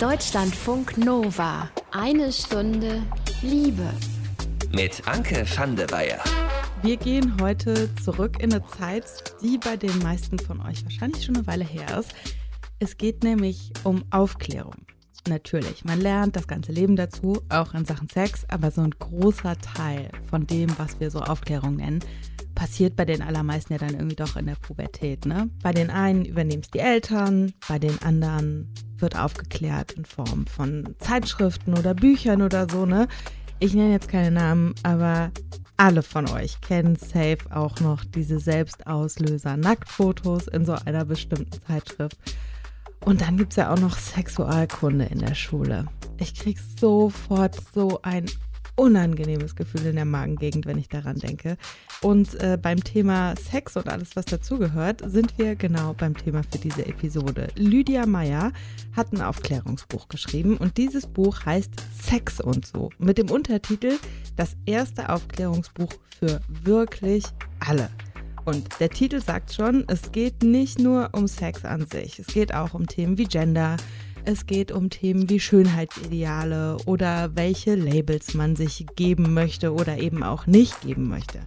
Deutschlandfunk Nova. Eine Stunde Liebe. Mit Anke van der Weyer. Wir gehen heute zurück in eine Zeit, die bei den meisten von euch wahrscheinlich schon eine Weile her ist. Es geht nämlich um Aufklärung. Natürlich, man lernt das ganze Leben dazu, auch in Sachen Sex, aber so ein großer Teil von dem, was wir so Aufklärung nennen, passiert bei den allermeisten ja dann irgendwie doch in der Pubertät. Ne? Bei den einen übernehmen es die Eltern, bei den anderen wird aufgeklärt in Form von Zeitschriften oder Büchern oder so. Ne? Ich nenne jetzt keine Namen, aber alle von euch kennen safe auch noch diese Selbstauslöser-Nacktfotos in so einer bestimmten Zeitschrift. Und dann gibt es ja auch noch Sexualkunde in der Schule. Ich krieg sofort so ein unangenehmes Gefühl in der Magengegend, wenn ich daran denke. Und äh, beim Thema Sex und alles, was dazugehört, sind wir genau beim Thema für diese Episode. Lydia Meyer hat ein Aufklärungsbuch geschrieben und dieses Buch heißt Sex und so mit dem Untertitel Das erste Aufklärungsbuch für wirklich alle. Und der Titel sagt schon, es geht nicht nur um Sex an sich, es geht auch um Themen wie Gender, es geht um Themen wie Schönheitsideale oder welche Labels man sich geben möchte oder eben auch nicht geben möchte.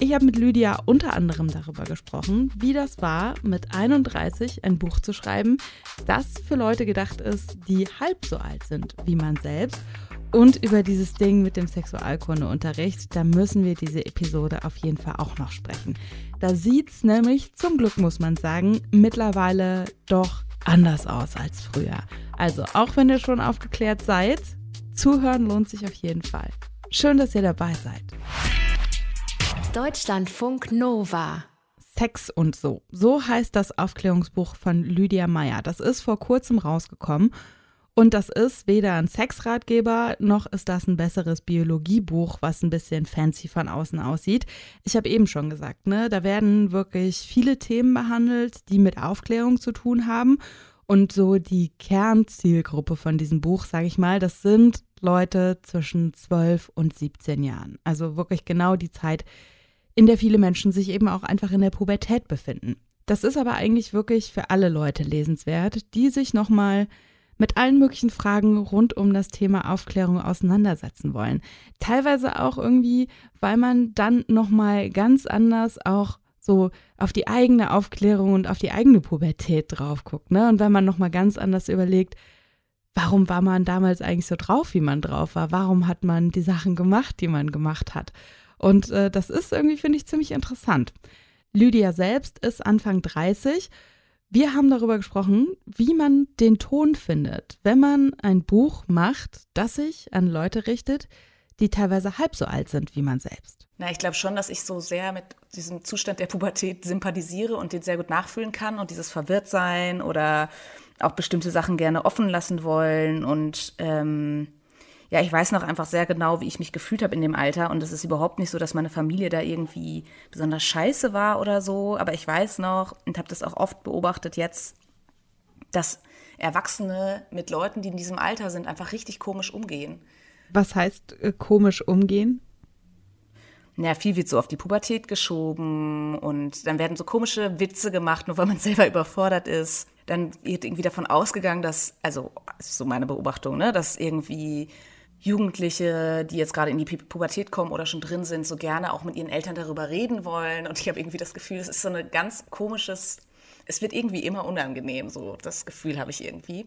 Ich habe mit Lydia unter anderem darüber gesprochen, wie das war, mit 31 ein Buch zu schreiben, das für Leute gedacht ist, die halb so alt sind wie man selbst. Und über dieses Ding mit dem Sexualkundeunterricht, da müssen wir diese Episode auf jeden Fall auch noch sprechen. Da sieht es nämlich, zum Glück muss man sagen, mittlerweile doch anders aus als früher. Also, auch wenn ihr schon aufgeklärt seid, zuhören lohnt sich auf jeden Fall. Schön, dass ihr dabei seid. Deutschlandfunk Nova. Sex und so. So heißt das Aufklärungsbuch von Lydia Meyer. Das ist vor kurzem rausgekommen. Und das ist weder ein Sexratgeber, noch ist das ein besseres Biologiebuch, was ein bisschen fancy von außen aussieht. Ich habe eben schon gesagt, ne, da werden wirklich viele Themen behandelt, die mit Aufklärung zu tun haben. Und so die Kernzielgruppe von diesem Buch, sage ich mal, das sind Leute zwischen 12 und 17 Jahren. Also wirklich genau die Zeit, in der viele Menschen sich eben auch einfach in der Pubertät befinden. Das ist aber eigentlich wirklich für alle Leute lesenswert, die sich nochmal mit allen möglichen Fragen rund um das Thema Aufklärung auseinandersetzen wollen. Teilweise auch irgendwie, weil man dann nochmal ganz anders auch so auf die eigene Aufklärung und auf die eigene Pubertät drauf guckt, ne? Und wenn man nochmal ganz anders überlegt, warum war man damals eigentlich so drauf, wie man drauf war? Warum hat man die Sachen gemacht, die man gemacht hat? Und äh, das ist irgendwie, finde ich, ziemlich interessant. Lydia selbst ist Anfang 30 wir haben darüber gesprochen, wie man den Ton findet, wenn man ein Buch macht, das sich an Leute richtet, die teilweise halb so alt sind wie man selbst. Na, ich glaube schon, dass ich so sehr mit diesem Zustand der Pubertät sympathisiere und den sehr gut nachfühlen kann und dieses Verwirrtsein oder auch bestimmte Sachen gerne offen lassen wollen und ähm, ja, ich weiß noch einfach sehr genau, wie ich mich gefühlt habe in dem Alter. Und es ist überhaupt nicht so, dass meine Familie da irgendwie besonders scheiße war oder so. Aber ich weiß noch und habe das auch oft beobachtet jetzt, dass Erwachsene mit Leuten, die in diesem Alter sind, einfach richtig komisch umgehen. Was heißt äh, komisch umgehen? Ja, viel wird so auf die Pubertät geschoben und dann werden so komische Witze gemacht, nur weil man selber überfordert ist. Dann wird irgendwie davon ausgegangen, dass, also, das ist so meine Beobachtung, ne, dass irgendwie Jugendliche, die jetzt gerade in die Pubertät kommen oder schon drin sind, so gerne auch mit ihren Eltern darüber reden wollen. Und ich habe irgendwie das Gefühl, es ist so ein ganz komisches, es wird irgendwie immer unangenehm, so das Gefühl habe ich irgendwie.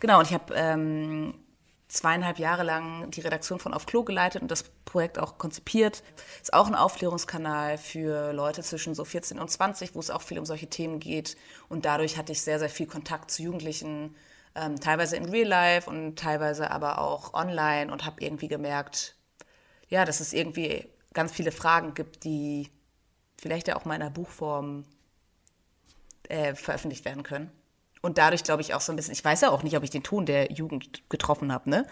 Genau, und ich habe ähm, zweieinhalb Jahre lang die Redaktion von Auf Klo geleitet und das Projekt auch konzipiert. Ist auch ein Aufklärungskanal für Leute zwischen so 14 und 20, wo es auch viel um solche Themen geht. Und dadurch hatte ich sehr, sehr viel Kontakt zu Jugendlichen, ähm, teilweise in Real Life und teilweise aber auch online und habe irgendwie gemerkt, ja, dass es irgendwie ganz viele Fragen gibt, die vielleicht ja auch mal in einer Buchform äh, veröffentlicht werden können. Und dadurch glaube ich auch so ein bisschen, ich weiß ja auch nicht, ob ich den Ton der Jugend getroffen habe, ne?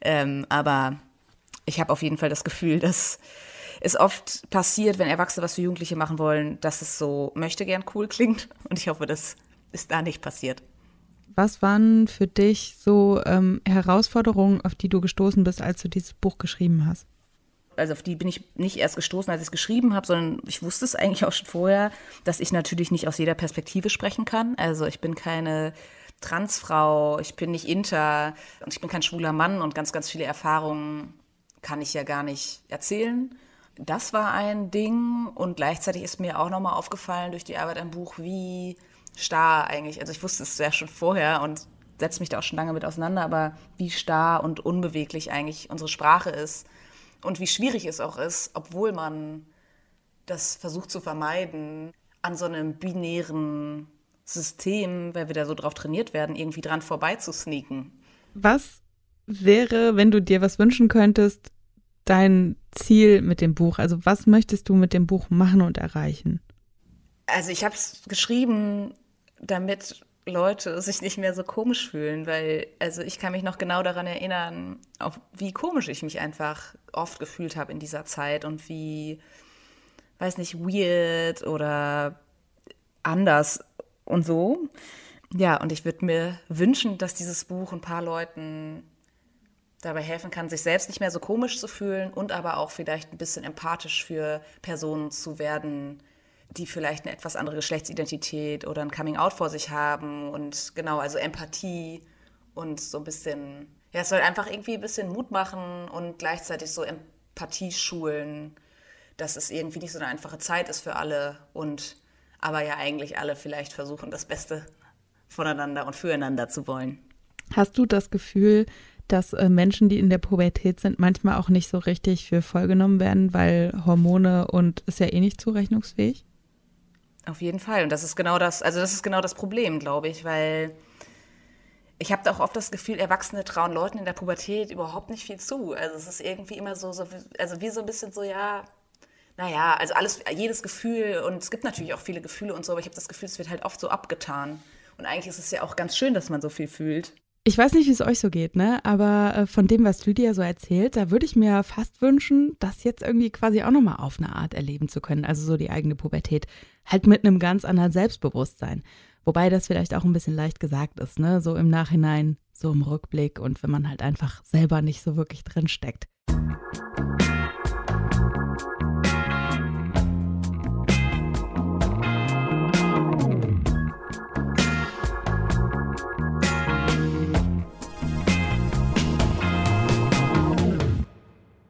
Ähm, aber ich habe auf jeden Fall das Gefühl, dass es oft passiert, wenn Erwachsene was für Jugendliche machen wollen, dass es so möchte gern cool klingt. Und ich hoffe, das ist da nicht passiert. Was waren für dich so ähm, Herausforderungen, auf die du gestoßen bist, als du dieses Buch geschrieben hast? Also auf die bin ich nicht erst gestoßen, als ich es geschrieben habe, sondern ich wusste es eigentlich auch schon vorher, dass ich natürlich nicht aus jeder Perspektive sprechen kann. Also ich bin keine Transfrau, ich bin nicht inter und ich bin kein schwuler Mann und ganz, ganz viele Erfahrungen kann ich ja gar nicht erzählen. Das war ein Ding und gleichzeitig ist mir auch nochmal aufgefallen durch die Arbeit am Buch, wie starr eigentlich, also ich wusste es ja schon vorher und setze mich da auch schon lange mit auseinander, aber wie starr und unbeweglich eigentlich unsere Sprache ist und wie schwierig es auch ist, obwohl man das versucht zu vermeiden, an so einem binären System, weil wir da so drauf trainiert werden, irgendwie dran vorbei zu sneaken. Was wäre, wenn du dir was wünschen könntest, dein Ziel mit dem Buch? Also was möchtest du mit dem Buch machen und erreichen? Also ich habe es geschrieben, damit Leute sich nicht mehr so komisch fühlen, weil also ich kann mich noch genau daran erinnern, auf wie komisch ich mich einfach oft gefühlt habe in dieser Zeit und wie, weiß nicht, weird oder anders und so. Ja, und ich würde mir wünschen, dass dieses Buch ein paar Leuten dabei helfen kann, sich selbst nicht mehr so komisch zu fühlen und aber auch vielleicht ein bisschen empathisch für Personen zu werden, die vielleicht eine etwas andere Geschlechtsidentität oder ein Coming-out vor sich haben und genau, also Empathie und so ein bisschen, ja, es soll einfach irgendwie ein bisschen Mut machen und gleichzeitig so Empathie schulen, dass es irgendwie nicht so eine einfache Zeit ist für alle und aber ja eigentlich alle vielleicht versuchen, das Beste voneinander und füreinander zu wollen. Hast du das Gefühl, dass äh, Menschen, die in der Pubertät sind, manchmal auch nicht so richtig für vollgenommen werden, weil Hormone und ist ja eh nicht zurechnungsfähig? Auf jeden Fall. Und das ist genau das, also das ist genau das Problem, glaube ich, weil ich habe auch oft das Gefühl, Erwachsene trauen Leuten in der Pubertät überhaupt nicht viel zu. Also es ist irgendwie immer so, so also wie so ein bisschen so, ja, naja, also alles, jedes Gefühl und es gibt natürlich auch viele Gefühle und so, aber ich habe das Gefühl, es wird halt oft so abgetan. Und eigentlich ist es ja auch ganz schön, dass man so viel fühlt. Ich weiß nicht, wie es euch so geht, ne? Aber äh, von dem, was Lydia so erzählt, da würde ich mir fast wünschen, das jetzt irgendwie quasi auch nochmal auf eine Art erleben zu können. Also so die eigene Pubertät. Halt mit einem ganz anderen Selbstbewusstsein. Wobei das vielleicht auch ein bisschen leicht gesagt ist, ne? So im Nachhinein, so im Rückblick und wenn man halt einfach selber nicht so wirklich drin steckt.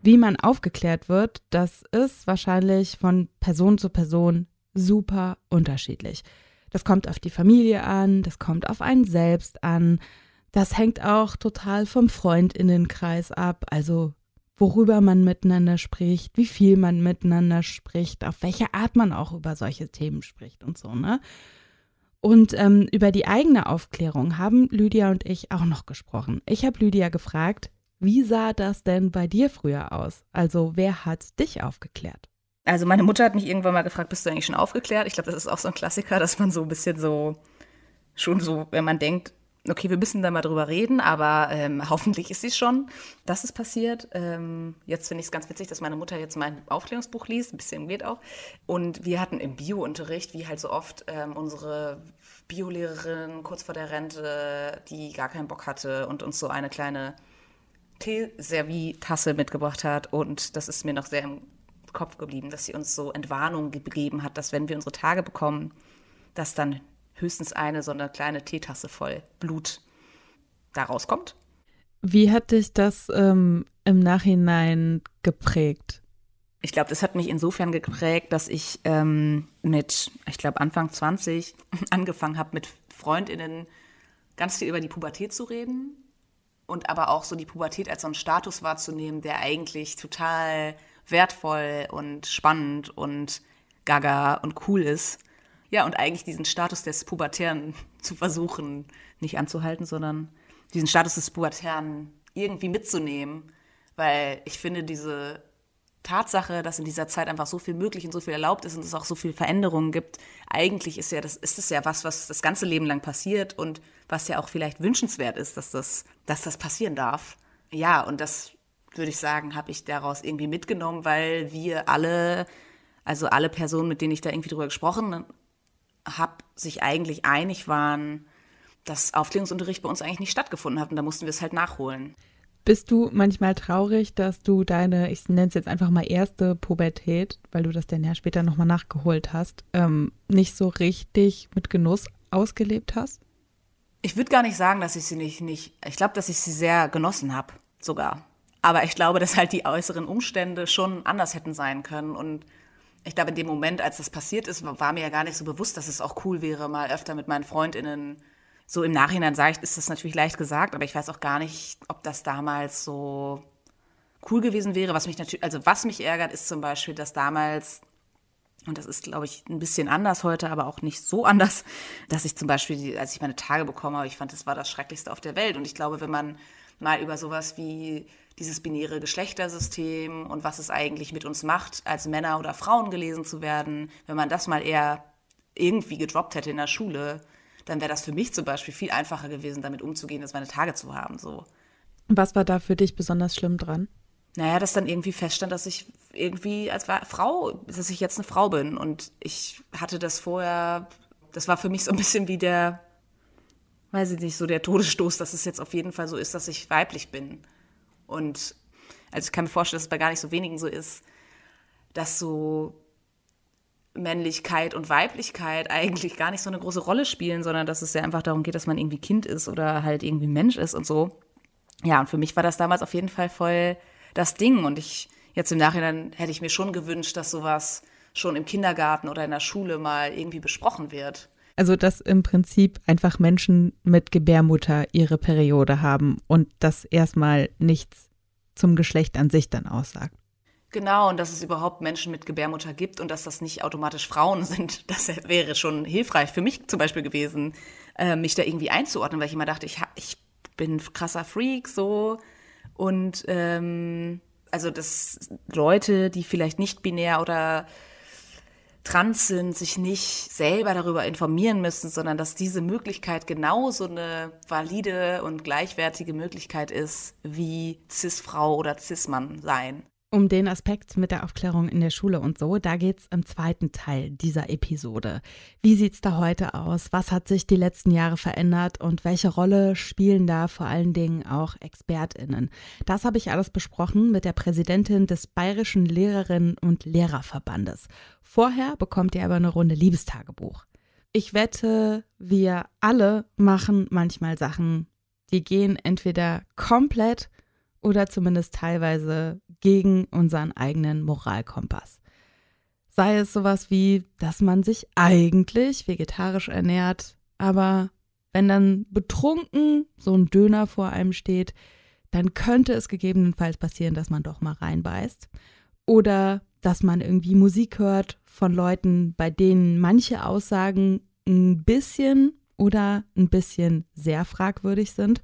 Wie man aufgeklärt wird, das ist wahrscheinlich von Person zu Person super unterschiedlich. Das kommt auf die Familie an, das kommt auf einen selbst an. Das hängt auch total vom Freundinnenkreis ab, also worüber man miteinander spricht, wie viel man miteinander spricht, auf welche Art man auch über solche Themen spricht und so, ne? Und ähm, über die eigene Aufklärung haben Lydia und ich auch noch gesprochen. Ich habe Lydia gefragt, wie sah das denn bei dir früher aus? Also wer hat dich aufgeklärt? Also meine Mutter hat mich irgendwann mal gefragt, bist du eigentlich schon aufgeklärt? Ich glaube, das ist auch so ein Klassiker, dass man so ein bisschen so, schon so, wenn man denkt, okay, wir müssen da mal drüber reden, aber ähm, hoffentlich ist sie schon. Das ist passiert. Ähm, jetzt finde ich es ganz witzig, dass meine Mutter jetzt mein Aufklärungsbuch liest, ein bisschen weird auch. Und wir hatten im Biounterricht, wie halt so oft, ähm, unsere Biolehrerin kurz vor der Rente, die gar keinen Bock hatte und uns so eine kleine Teeservie-Tasse mitgebracht hat. Und das ist mir noch sehr im Kopf geblieben, dass sie uns so Entwarnung gegeben hat, dass wenn wir unsere Tage bekommen, dass dann höchstens eine so eine kleine Teetasse voll Blut da rauskommt. Wie hat dich das ähm, im Nachhinein geprägt? Ich glaube, das hat mich insofern geprägt, dass ich ähm, mit, ich glaube, Anfang 20 angefangen habe, mit Freundinnen ganz viel über die Pubertät zu reden und aber auch so die Pubertät als so einen Status wahrzunehmen, der eigentlich total wertvoll und spannend und gaga und cool ist. Ja, und eigentlich diesen Status des Pubertären zu versuchen, nicht anzuhalten, sondern diesen Status des Pubertären irgendwie mitzunehmen, weil ich finde, diese Tatsache, dass in dieser Zeit einfach so viel möglich und so viel erlaubt ist und es auch so viel Veränderungen gibt, eigentlich ist ja das, ist es ja was, was das ganze Leben lang passiert und was ja auch vielleicht wünschenswert ist, dass das, dass das passieren darf. Ja, und das würde ich sagen, habe ich daraus irgendwie mitgenommen, weil wir alle, also alle Personen, mit denen ich da irgendwie drüber gesprochen habe, sich eigentlich einig waren, dass Aufklärungsunterricht bei uns eigentlich nicht stattgefunden hat und da mussten wir es halt nachholen. Bist du manchmal traurig, dass du deine, ich nenne es jetzt einfach mal erste Pubertät, weil du das dann ja später nochmal nachgeholt hast, ähm, nicht so richtig mit Genuss ausgelebt hast? Ich würde gar nicht sagen, dass ich sie nicht, nicht ich glaube, dass ich sie sehr genossen habe, sogar. Aber ich glaube, dass halt die äußeren Umstände schon anders hätten sein können. Und ich glaube, in dem Moment, als das passiert ist, war mir ja gar nicht so bewusst, dass es auch cool wäre, mal öfter mit meinen FreundInnen so im Nachhinein sage ich, ist das natürlich leicht gesagt, aber ich weiß auch gar nicht, ob das damals so cool gewesen wäre. Was mich natürlich, also was mich ärgert, ist zum Beispiel, dass damals und das ist, glaube ich, ein bisschen anders heute, aber auch nicht so anders, dass ich zum Beispiel, als ich meine Tage bekommen habe, ich fand, das war das Schrecklichste auf der Welt. Und ich glaube, wenn man mal über sowas wie dieses binäre Geschlechtersystem und was es eigentlich mit uns macht, als Männer oder Frauen gelesen zu werden, wenn man das mal eher irgendwie gedroppt hätte in der Schule, dann wäre das für mich zum Beispiel viel einfacher gewesen, damit umzugehen, als meine Tage zu haben. So. Was war da für dich besonders schlimm dran? Naja, dass dann irgendwie feststand, dass ich irgendwie als Frau, dass ich jetzt eine Frau bin. Und ich hatte das vorher, das war für mich so ein bisschen wie der, weiß ich nicht, so der Todesstoß, dass es jetzt auf jeden Fall so ist, dass ich weiblich bin. Und also ich kann mir vorstellen, dass es bei gar nicht so wenigen so ist, dass so Männlichkeit und Weiblichkeit eigentlich gar nicht so eine große Rolle spielen, sondern dass es ja einfach darum geht, dass man irgendwie Kind ist oder halt irgendwie Mensch ist und so. Ja, und für mich war das damals auf jeden Fall voll das Ding. Und ich, jetzt im Nachhinein hätte ich mir schon gewünscht, dass sowas schon im Kindergarten oder in der Schule mal irgendwie besprochen wird. Also, dass im Prinzip einfach Menschen mit Gebärmutter ihre Periode haben und das erstmal nichts zum Geschlecht an sich dann aussagt. Genau, und dass es überhaupt Menschen mit Gebärmutter gibt und dass das nicht automatisch Frauen sind, das wäre schon hilfreich für mich zum Beispiel gewesen, äh, mich da irgendwie einzuordnen, weil ich immer dachte, ich, ich bin krasser Freak so und ähm, also dass Leute, die vielleicht nicht binär oder trans sind, sich nicht selber darüber informieren müssen, sondern dass diese Möglichkeit genauso eine valide und gleichwertige Möglichkeit ist wie Cis-Frau oder Cis-Mann sein. Um den Aspekt mit der Aufklärung in der Schule und so, da geht es im zweiten Teil dieser Episode. Wie sieht es da heute aus? Was hat sich die letzten Jahre verändert und welche Rolle spielen da vor allen Dingen auch ExpertInnen? Das habe ich alles besprochen mit der Präsidentin des Bayerischen Lehrerinnen und Lehrerverbandes. Vorher bekommt ihr aber eine Runde Liebestagebuch. Ich wette, wir alle machen manchmal Sachen, die gehen entweder komplett oder zumindest teilweise gegen unseren eigenen Moralkompass. Sei es sowas wie, dass man sich eigentlich vegetarisch ernährt, aber wenn dann betrunken so ein Döner vor einem steht, dann könnte es gegebenenfalls passieren, dass man doch mal reinbeißt. Oder dass man irgendwie Musik hört von Leuten, bei denen manche Aussagen ein bisschen oder ein bisschen sehr fragwürdig sind.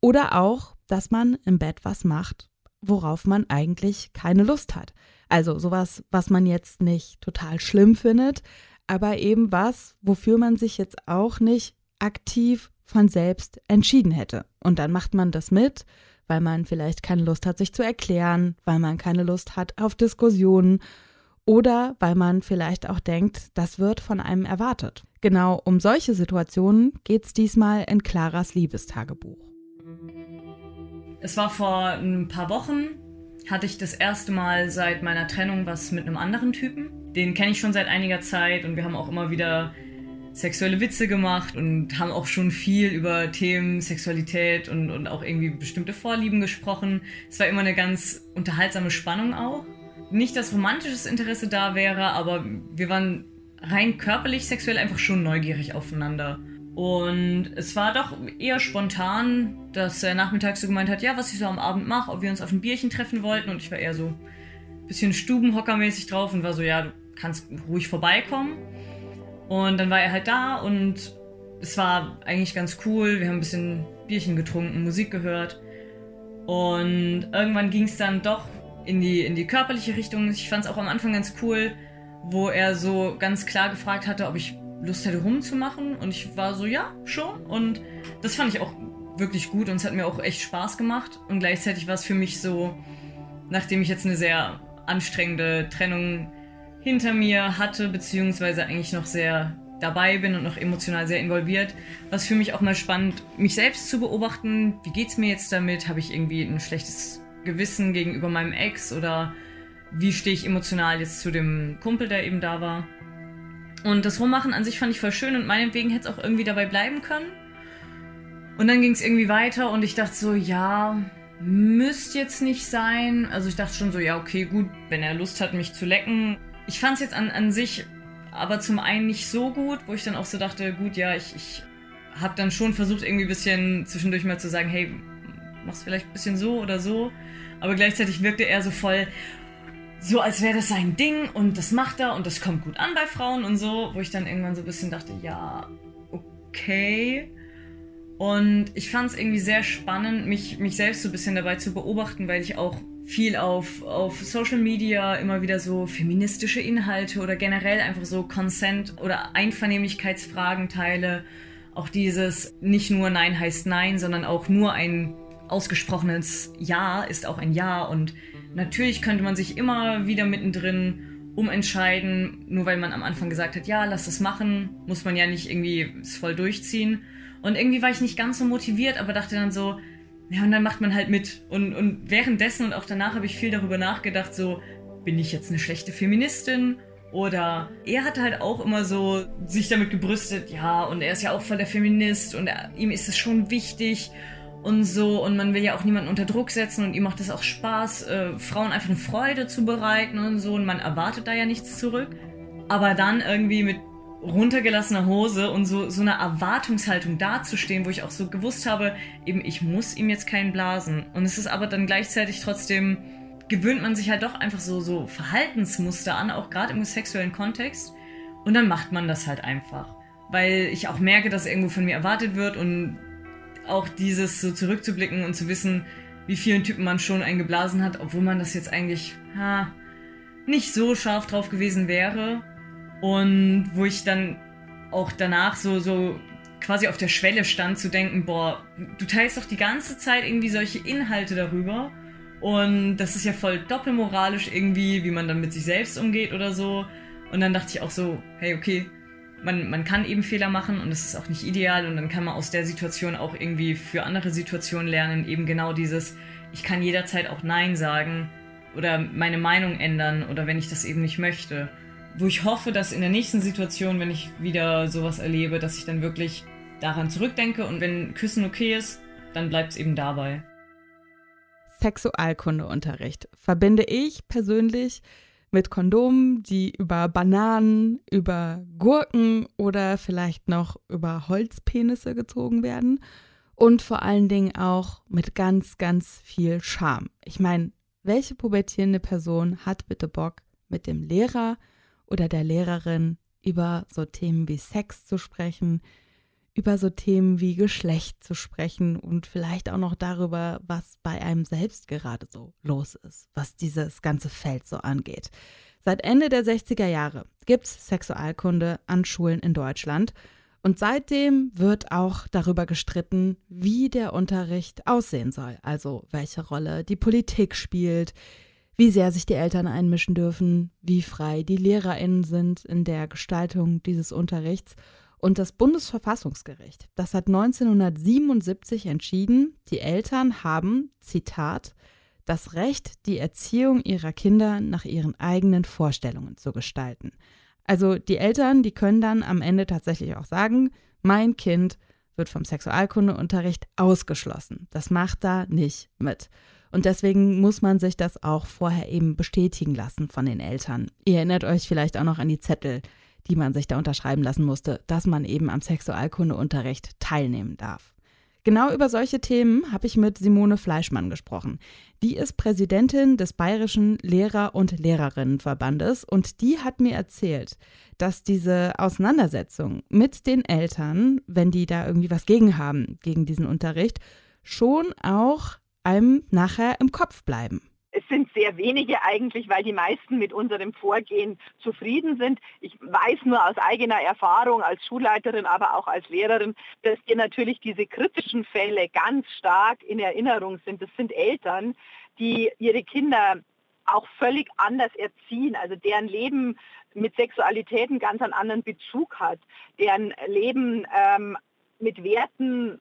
Oder auch, dass man im Bett was macht, worauf man eigentlich keine Lust hat. Also sowas, was man jetzt nicht total schlimm findet, aber eben was, wofür man sich jetzt auch nicht aktiv von selbst entschieden hätte. Und dann macht man das mit, weil man vielleicht keine Lust hat, sich zu erklären, weil man keine Lust hat auf Diskussionen oder weil man vielleicht auch denkt, das wird von einem erwartet. Genau um solche Situationen geht es diesmal in Claras Liebestagebuch. Es war vor ein paar Wochen, hatte ich das erste Mal seit meiner Trennung was mit einem anderen Typen. Den kenne ich schon seit einiger Zeit und wir haben auch immer wieder sexuelle Witze gemacht und haben auch schon viel über Themen Sexualität und, und auch irgendwie bestimmte Vorlieben gesprochen. Es war immer eine ganz unterhaltsame Spannung auch. Nicht, dass romantisches Interesse da wäre, aber wir waren rein körperlich, sexuell einfach schon neugierig aufeinander. Und es war doch eher spontan, dass er nachmittags so gemeint hat, ja, was ich so am Abend mache, ob wir uns auf ein Bierchen treffen wollten. Und ich war eher so ein bisschen stubenhockermäßig drauf und war so, ja, du kannst ruhig vorbeikommen. Und dann war er halt da und es war eigentlich ganz cool. Wir haben ein bisschen Bierchen getrunken, Musik gehört. Und irgendwann ging es dann doch in die, in die körperliche Richtung. Ich fand es auch am Anfang ganz cool, wo er so ganz klar gefragt hatte, ob ich Lust hätte rumzumachen. Und ich war so, ja, schon. Und das fand ich auch wirklich gut und es hat mir auch echt Spaß gemacht. Und gleichzeitig war es für mich so, nachdem ich jetzt eine sehr anstrengende Trennung hinter mir hatte, beziehungsweise eigentlich noch sehr dabei bin und noch emotional sehr involviert, war es für mich auch mal spannend, mich selbst zu beobachten. Wie geht es mir jetzt damit? Habe ich irgendwie ein schlechtes Gewissen gegenüber meinem Ex oder wie stehe ich emotional jetzt zu dem Kumpel, der eben da war? Und das Rummachen an sich fand ich voll schön und meinetwegen hätte es auch irgendwie dabei bleiben können. Und dann ging es irgendwie weiter und ich dachte so, ja, müsste jetzt nicht sein. Also ich dachte schon so, ja, okay, gut, wenn er Lust hat, mich zu lecken. Ich fand es jetzt an, an sich aber zum einen nicht so gut, wo ich dann auch so dachte, gut, ja, ich, ich habe dann schon versucht, irgendwie ein bisschen zwischendurch mal zu sagen, hey, mach's vielleicht ein bisschen so oder so. Aber gleichzeitig wirkte er so voll, so als wäre das sein Ding und das macht er und das kommt gut an bei Frauen und so, wo ich dann irgendwann so ein bisschen dachte, ja, okay. Und ich fand es irgendwie sehr spannend, mich, mich selbst so ein bisschen dabei zu beobachten, weil ich auch viel auf, auf Social Media immer wieder so feministische Inhalte oder generell einfach so Consent- oder Einvernehmlichkeitsfragen teile. Auch dieses nicht nur Nein heißt Nein, sondern auch nur ein ausgesprochenes Ja ist auch ein Ja. Und natürlich könnte man sich immer wieder mittendrin umentscheiden, nur weil man am Anfang gesagt hat, ja, lass das machen, muss man ja nicht irgendwie es voll durchziehen. Und irgendwie war ich nicht ganz so motiviert, aber dachte dann so, ja, und dann macht man halt mit. Und, und währenddessen und auch danach habe ich viel darüber nachgedacht, so, bin ich jetzt eine schlechte Feministin? Oder er hatte halt auch immer so sich damit gebrüstet, ja, und er ist ja auch voll der Feminist und er, ihm ist es schon wichtig und so. Und man will ja auch niemanden unter Druck setzen und ihm macht es auch Spaß, äh, Frauen einfach eine Freude zu bereiten und so. Und man erwartet da ja nichts zurück. Aber dann irgendwie mit runtergelassener Hose und so, so eine Erwartungshaltung dazustehen, wo ich auch so gewusst habe, eben ich muss ihm jetzt keinen blasen. Und es ist aber dann gleichzeitig trotzdem, gewöhnt man sich halt doch einfach so, so Verhaltensmuster an, auch gerade im sexuellen Kontext. Und dann macht man das halt einfach. Weil ich auch merke, dass irgendwo von mir erwartet wird und auch dieses so zurückzublicken und zu wissen, wie vielen Typen man schon eingeblasen hat, obwohl man das jetzt eigentlich ha, nicht so scharf drauf gewesen wäre. Und wo ich dann auch danach so, so quasi auf der Schwelle stand zu denken, boah, du teilst doch die ganze Zeit irgendwie solche Inhalte darüber. Und das ist ja voll doppelmoralisch irgendwie, wie man dann mit sich selbst umgeht oder so. Und dann dachte ich auch so, hey, okay, man, man kann eben Fehler machen und es ist auch nicht ideal und dann kann man aus der Situation auch irgendwie für andere Situationen lernen, eben genau dieses, ich kann jederzeit auch Nein sagen oder meine Meinung ändern oder wenn ich das eben nicht möchte wo ich hoffe, dass in der nächsten Situation, wenn ich wieder sowas erlebe, dass ich dann wirklich daran zurückdenke und wenn Küssen okay ist, dann bleibt es eben dabei. Sexualkundeunterricht verbinde ich persönlich mit Kondomen, die über Bananen, über Gurken oder vielleicht noch über Holzpenisse gezogen werden und vor allen Dingen auch mit ganz, ganz viel Charme. Ich meine, welche pubertierende Person hat bitte Bock, mit dem Lehrer oder der Lehrerin über so Themen wie Sex zu sprechen, über so Themen wie Geschlecht zu sprechen und vielleicht auch noch darüber, was bei einem selbst gerade so los ist, was dieses ganze Feld so angeht. Seit Ende der 60er Jahre gibt es Sexualkunde an Schulen in Deutschland und seitdem wird auch darüber gestritten, wie der Unterricht aussehen soll, also welche Rolle die Politik spielt, wie sehr sich die Eltern einmischen dürfen, wie frei die Lehrerinnen sind in der Gestaltung dieses Unterrichts. Und das Bundesverfassungsgericht, das hat 1977 entschieden, die Eltern haben, Zitat, das Recht, die Erziehung ihrer Kinder nach ihren eigenen Vorstellungen zu gestalten. Also die Eltern, die können dann am Ende tatsächlich auch sagen, mein Kind wird vom Sexualkundeunterricht ausgeschlossen. Das macht da nicht mit. Und deswegen muss man sich das auch vorher eben bestätigen lassen von den Eltern. Ihr erinnert euch vielleicht auch noch an die Zettel, die man sich da unterschreiben lassen musste, dass man eben am Sexualkundeunterricht teilnehmen darf. Genau über solche Themen habe ich mit Simone Fleischmann gesprochen. Die ist Präsidentin des Bayerischen Lehrer- und Lehrerinnenverbandes und die hat mir erzählt, dass diese Auseinandersetzung mit den Eltern, wenn die da irgendwie was gegen haben, gegen diesen Unterricht, schon auch einem nachher im Kopf bleiben? Es sind sehr wenige eigentlich, weil die meisten mit unserem Vorgehen zufrieden sind. Ich weiß nur aus eigener Erfahrung als Schulleiterin, aber auch als Lehrerin, dass dir natürlich diese kritischen Fälle ganz stark in Erinnerung sind. Das sind Eltern, die ihre Kinder auch völlig anders erziehen, also deren Leben mit Sexualität einen ganz anderen Bezug hat, deren Leben ähm, mit Werten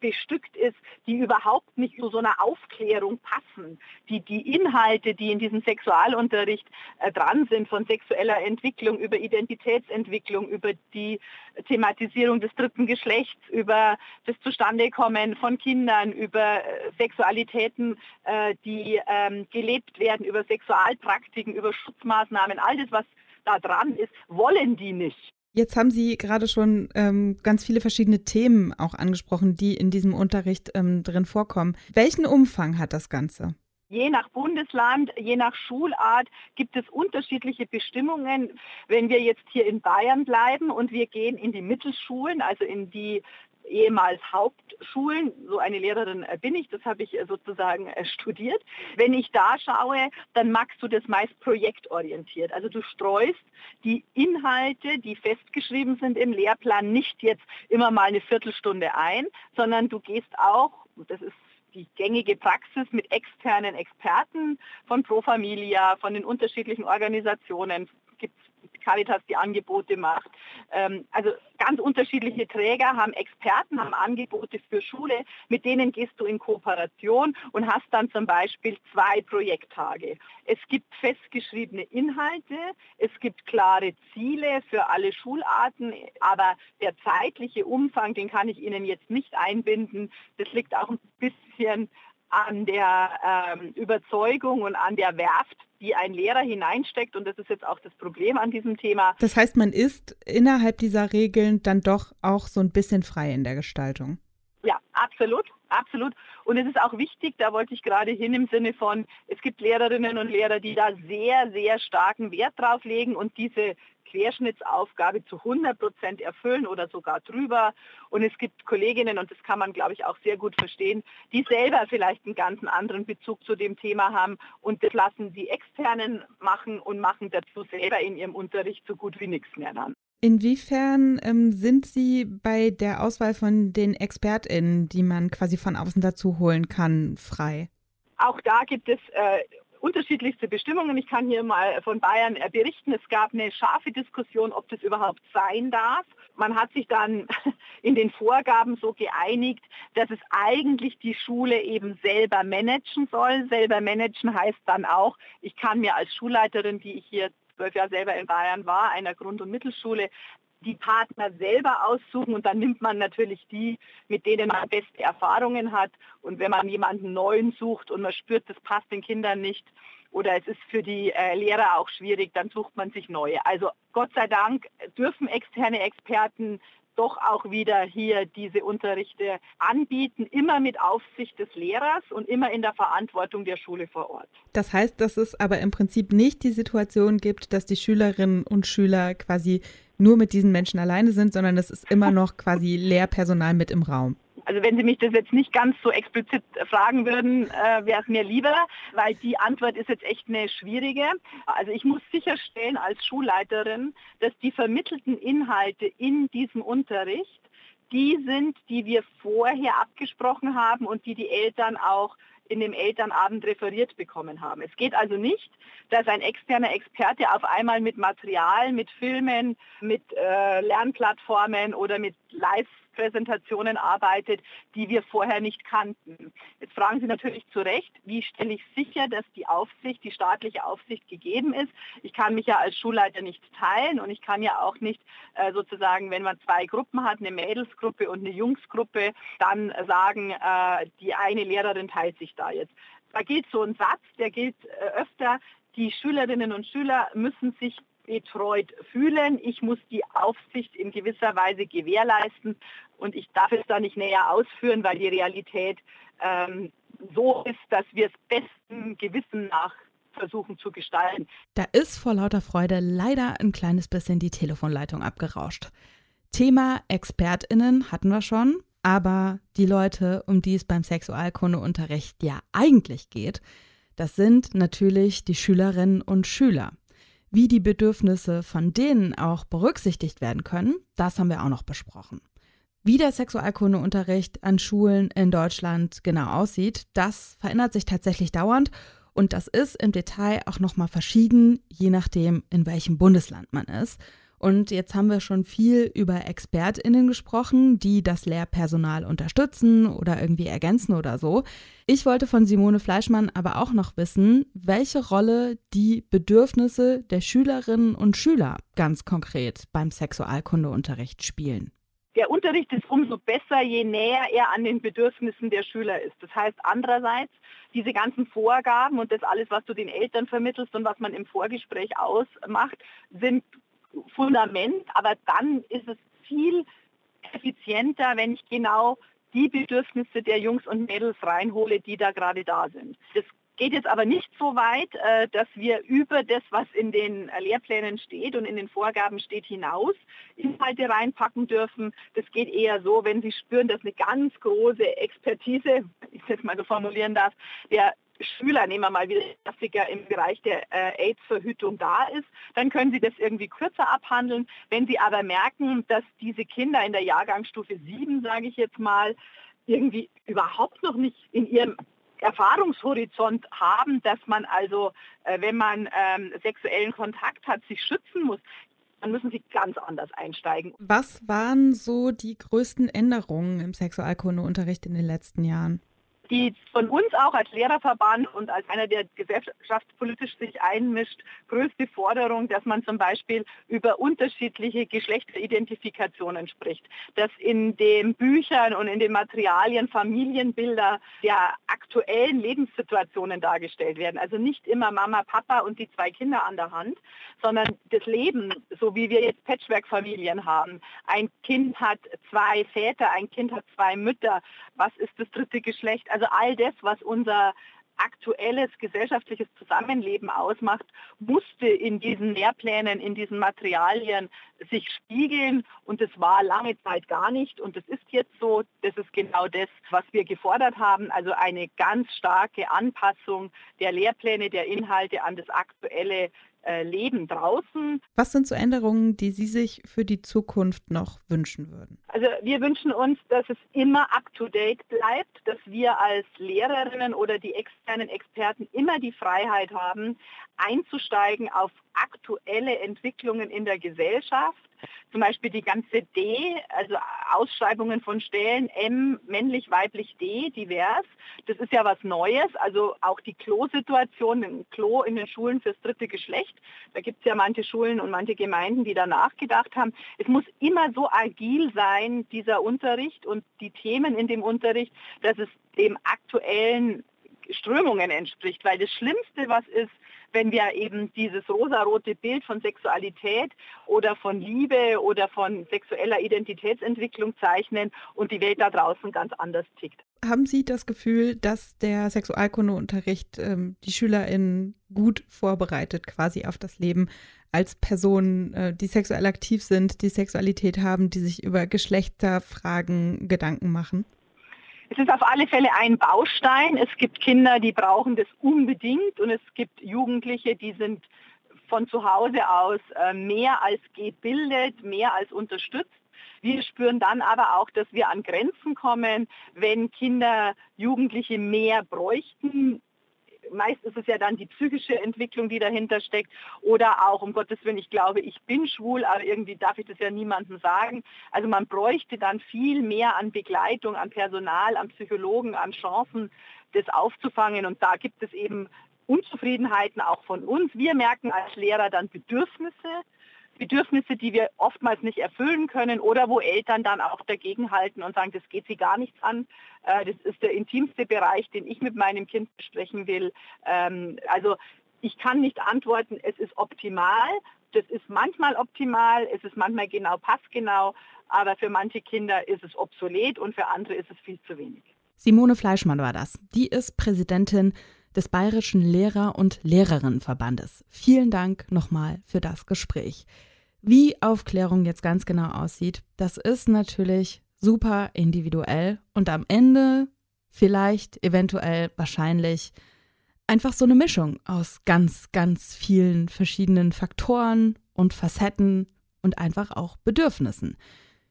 bestückt ist, die überhaupt nicht zu so einer Aufklärung passen. Die, die Inhalte, die in diesem Sexualunterricht äh, dran sind, von sexueller Entwicklung über Identitätsentwicklung, über die Thematisierung des dritten Geschlechts, über das Zustandekommen von Kindern, über äh, Sexualitäten, äh, die ähm, gelebt werden, über Sexualpraktiken, über Schutzmaßnahmen, all das, was da dran ist, wollen die nicht. Jetzt haben Sie gerade schon ähm, ganz viele verschiedene Themen auch angesprochen, die in diesem Unterricht ähm, drin vorkommen. Welchen Umfang hat das Ganze? Je nach Bundesland, je nach Schulart gibt es unterschiedliche Bestimmungen. Wenn wir jetzt hier in Bayern bleiben und wir gehen in die Mittelschulen, also in die ehemals Hauptschulen. So eine Lehrerin äh, bin ich, das habe ich äh, sozusagen äh, studiert. Wenn ich da schaue, dann magst du das meist projektorientiert. Also du streust die Inhalte, die festgeschrieben sind im Lehrplan, nicht jetzt immer mal eine Viertelstunde ein, sondern du gehst auch, das ist die gängige Praxis mit externen Experten von Pro Familia, von den unterschiedlichen Organisationen, Caritas die Angebote macht. Ähm, also ganz unterschiedliche Träger haben Experten, haben Angebote für Schule, mit denen gehst du in Kooperation und hast dann zum Beispiel zwei Projekttage. Es gibt festgeschriebene Inhalte, es gibt klare Ziele für alle Schularten, aber der zeitliche Umfang, den kann ich Ihnen jetzt nicht einbinden. Das liegt auch ein bisschen an der ähm, Überzeugung und an der Werft, die ein Lehrer hineinsteckt. Und das ist jetzt auch das Problem an diesem Thema. Das heißt, man ist innerhalb dieser Regeln dann doch auch so ein bisschen frei in der Gestaltung. Ja, absolut, absolut. Und es ist auch wichtig, da wollte ich gerade hin im Sinne von, es gibt Lehrerinnen und Lehrer, die da sehr, sehr starken Wert drauf legen und diese Querschnittsaufgabe zu 100 Prozent erfüllen oder sogar drüber. Und es gibt Kolleginnen, und das kann man, glaube ich, auch sehr gut verstehen, die selber vielleicht einen ganz anderen Bezug zu dem Thema haben und das lassen die Externen machen und machen dazu selber in ihrem Unterricht so gut wie nichts mehr dann. Inwiefern ähm, sind Sie bei der Auswahl von den ExpertInnen, die man quasi von außen dazu holen kann, frei? Auch da gibt es äh, unterschiedlichste Bestimmungen. Ich kann hier mal von Bayern äh, berichten. Es gab eine scharfe Diskussion, ob das überhaupt sein darf. Man hat sich dann in den Vorgaben so geeinigt, dass es eigentlich die Schule eben selber managen soll. Selber managen heißt dann auch, ich kann mir als Schulleiterin, die ich hier zwölf Jahre selber in Bayern war, einer Grund- und Mittelschule, die Partner selber aussuchen und dann nimmt man natürlich die, mit denen man beste Erfahrungen hat. Und wenn man jemanden neuen sucht und man spürt, das passt den Kindern nicht oder es ist für die äh, Lehrer auch schwierig, dann sucht man sich neue. Also Gott sei Dank dürfen externe Experten doch auch wieder hier diese Unterrichte anbieten, immer mit Aufsicht des Lehrers und immer in der Verantwortung der Schule vor Ort. Das heißt, dass es aber im Prinzip nicht die Situation gibt, dass die Schülerinnen und Schüler quasi nur mit diesen Menschen alleine sind, sondern es ist immer noch quasi Lehrpersonal mit im Raum. Also wenn Sie mich das jetzt nicht ganz so explizit fragen würden, äh, wäre es mir lieber, weil die Antwort ist jetzt echt eine schwierige. Also ich muss sicherstellen als Schulleiterin, dass die vermittelten Inhalte in diesem Unterricht die sind, die wir vorher abgesprochen haben und die die Eltern auch in dem Elternabend referiert bekommen haben. Es geht also nicht, dass ein externer Experte auf einmal mit Material, mit Filmen, mit äh, Lernplattformen oder mit Live Präsentationen arbeitet, die wir vorher nicht kannten. Jetzt fragen Sie natürlich zu Recht, wie stelle ich sicher, dass die Aufsicht, die staatliche Aufsicht gegeben ist. Ich kann mich ja als Schulleiter nicht teilen und ich kann ja auch nicht äh, sozusagen, wenn man zwei Gruppen hat, eine Mädelsgruppe und eine Jungsgruppe, dann sagen, äh, die eine Lehrerin teilt sich da jetzt. Da gilt so ein Satz, der gilt äh, öfter, die Schülerinnen und Schüler müssen sich betreut fühlen. Ich muss die Aufsicht in gewisser Weise gewährleisten und ich darf es da nicht näher ausführen, weil die Realität ähm, so ist, dass wir es besten Gewissen nach versuchen zu gestalten. Da ist vor lauter Freude leider ein kleines bisschen die Telefonleitung abgerauscht. Thema ExpertInnen hatten wir schon, aber die Leute, um die es beim Sexualkundeunterricht ja eigentlich geht, das sind natürlich die Schülerinnen und Schüler. Wie die Bedürfnisse von denen auch berücksichtigt werden können, das haben wir auch noch besprochen. Wie der Sexualkundeunterricht an Schulen in Deutschland genau aussieht, das verändert sich tatsächlich dauernd und das ist im Detail auch nochmal verschieden, je nachdem, in welchem Bundesland man ist. Und jetzt haben wir schon viel über ExpertInnen gesprochen, die das Lehrpersonal unterstützen oder irgendwie ergänzen oder so. Ich wollte von Simone Fleischmann aber auch noch wissen, welche Rolle die Bedürfnisse der Schülerinnen und Schüler ganz konkret beim Sexualkundeunterricht spielen. Der Unterricht ist umso besser, je näher er an den Bedürfnissen der Schüler ist. Das heißt andererseits, diese ganzen Vorgaben und das alles, was du den Eltern vermittelst und was man im Vorgespräch ausmacht, sind Fundament, aber dann ist es viel effizienter, wenn ich genau die Bedürfnisse der Jungs und Mädels reinhole, die da gerade da sind. Das geht jetzt aber nicht so weit, äh, dass wir über das, was in den Lehrplänen steht und in den Vorgaben steht, hinaus Inhalte reinpacken dürfen. Das geht eher so, wenn Sie spüren, dass eine ganz große Expertise, ich jetzt mal so formulieren darf, der Schüler, nehmen wir mal wieder Klassiker im Bereich der äh, AIDS-Verhütung da ist, dann können Sie das irgendwie kürzer abhandeln. Wenn Sie aber merken, dass diese Kinder in der Jahrgangsstufe 7, sage ich jetzt mal, irgendwie überhaupt noch nicht in ihrem Erfahrungshorizont haben, dass man also, äh, wenn man ähm, sexuellen Kontakt hat, sich schützen muss, dann müssen sie ganz anders einsteigen. Was waren so die größten Änderungen im Sexualkundeunterricht in den letzten Jahren? Die von uns auch als Lehrerverband und als einer, der gesellschaftspolitisch sich einmischt, größte Forderung, dass man zum Beispiel über unterschiedliche Geschlechteridentifikationen spricht, dass in den Büchern und in den Materialien Familienbilder der aktuellen Lebenssituationen dargestellt werden. Also nicht immer Mama, Papa und die zwei Kinder an der Hand, sondern das Leben, so wie wir jetzt Patchwork-Familien haben. Ein Kind hat zwei Väter, ein Kind hat zwei Mütter. Was ist das dritte Geschlecht? Also all das, was unser aktuelles gesellschaftliches Zusammenleben ausmacht, musste in diesen Lehrplänen, in diesen Materialien sich spiegeln und das war lange Zeit gar nicht und das ist jetzt so. Das ist genau das, was wir gefordert haben, also eine ganz starke Anpassung der Lehrpläne, der Inhalte an das aktuelle leben draußen. Was sind so Änderungen, die Sie sich für die Zukunft noch wünschen würden? Also wir wünschen uns, dass es immer up-to-date bleibt, dass wir als Lehrerinnen oder die externen Experten immer die Freiheit haben, einzusteigen auf aktuelle Entwicklungen in der Gesellschaft zum Beispiel die ganze D, also Ausschreibungen von Stellen, M, männlich, weiblich, D, divers. Das ist ja was Neues. Also auch die Klo-Situation, ein Klo in den Schulen fürs dritte Geschlecht. Da gibt es ja manche Schulen und manche Gemeinden, die da nachgedacht haben. Es muss immer so agil sein, dieser Unterricht und die Themen in dem Unterricht, dass es dem aktuellen Strömungen entspricht. Weil das Schlimmste, was ist, wenn wir eben dieses rosarote Bild von Sexualität oder von Liebe oder von sexueller Identitätsentwicklung zeichnen und die Welt da draußen ganz anders tickt. Haben Sie das Gefühl, dass der Sexualkundeunterricht ähm, die SchülerInnen gut vorbereitet quasi auf das Leben als Personen, äh, die sexuell aktiv sind, die Sexualität haben, die sich über Geschlechterfragen Gedanken machen? Es ist auf alle Fälle ein Baustein. Es gibt Kinder, die brauchen das unbedingt und es gibt Jugendliche, die sind von zu Hause aus äh, mehr als gebildet, mehr als unterstützt. Wir spüren dann aber auch, dass wir an Grenzen kommen, wenn Kinder, Jugendliche mehr bräuchten, meist ist es ja dann die psychische Entwicklung, die dahinter steckt. Oder auch, um Gottes Willen, ich glaube, ich bin schwul, aber irgendwie darf ich das ja niemandem sagen. Also man bräuchte dann viel mehr an Begleitung, an Personal, an Psychologen, an Chancen, das aufzufangen. Und da gibt es eben Unzufriedenheiten auch von uns. Wir merken als Lehrer dann Bedürfnisse, Bedürfnisse, die wir oftmals nicht erfüllen können oder wo Eltern dann auch dagegenhalten und sagen, das geht sie gar nichts an. Äh, das ist der intimste Bereich, den ich mit meinem Kind besprechen will. Ähm, also ich kann nicht antworten, es ist optimal. Das ist manchmal optimal, es ist manchmal genau passgenau, aber für manche Kinder ist es obsolet und für andere ist es viel zu wenig. Simone Fleischmann war das. Die ist Präsidentin des Bayerischen Lehrer- und Lehrerinnenverbandes. Vielen Dank nochmal für das Gespräch. Wie Aufklärung jetzt ganz genau aussieht, das ist natürlich super individuell und am Ende vielleicht, eventuell, wahrscheinlich einfach so eine Mischung aus ganz, ganz vielen verschiedenen Faktoren und Facetten und einfach auch Bedürfnissen.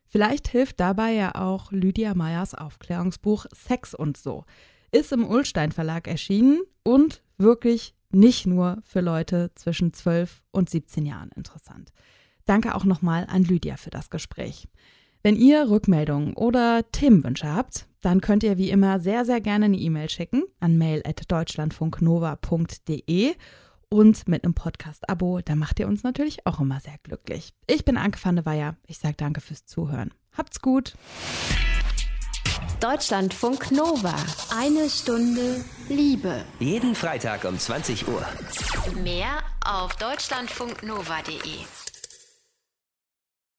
Vielleicht hilft dabei ja auch Lydia Meyers Aufklärungsbuch Sex und so ist im Ullstein Verlag erschienen und wirklich nicht nur für Leute zwischen 12 und 17 Jahren interessant. Danke auch nochmal an Lydia für das Gespräch. Wenn ihr Rückmeldungen oder Themenwünsche habt, dann könnt ihr wie immer sehr, sehr gerne eine E-Mail schicken an mail.deutschlandfunknova.de und mit einem Podcast-Abo, da macht ihr uns natürlich auch immer sehr glücklich. Ich bin Anke van de Weyer. Ich sage danke fürs Zuhören. Habt's gut. Deutschlandfunk Nova. Eine Stunde Liebe. Jeden Freitag um 20 Uhr. Mehr auf deutschlandfunknova.de.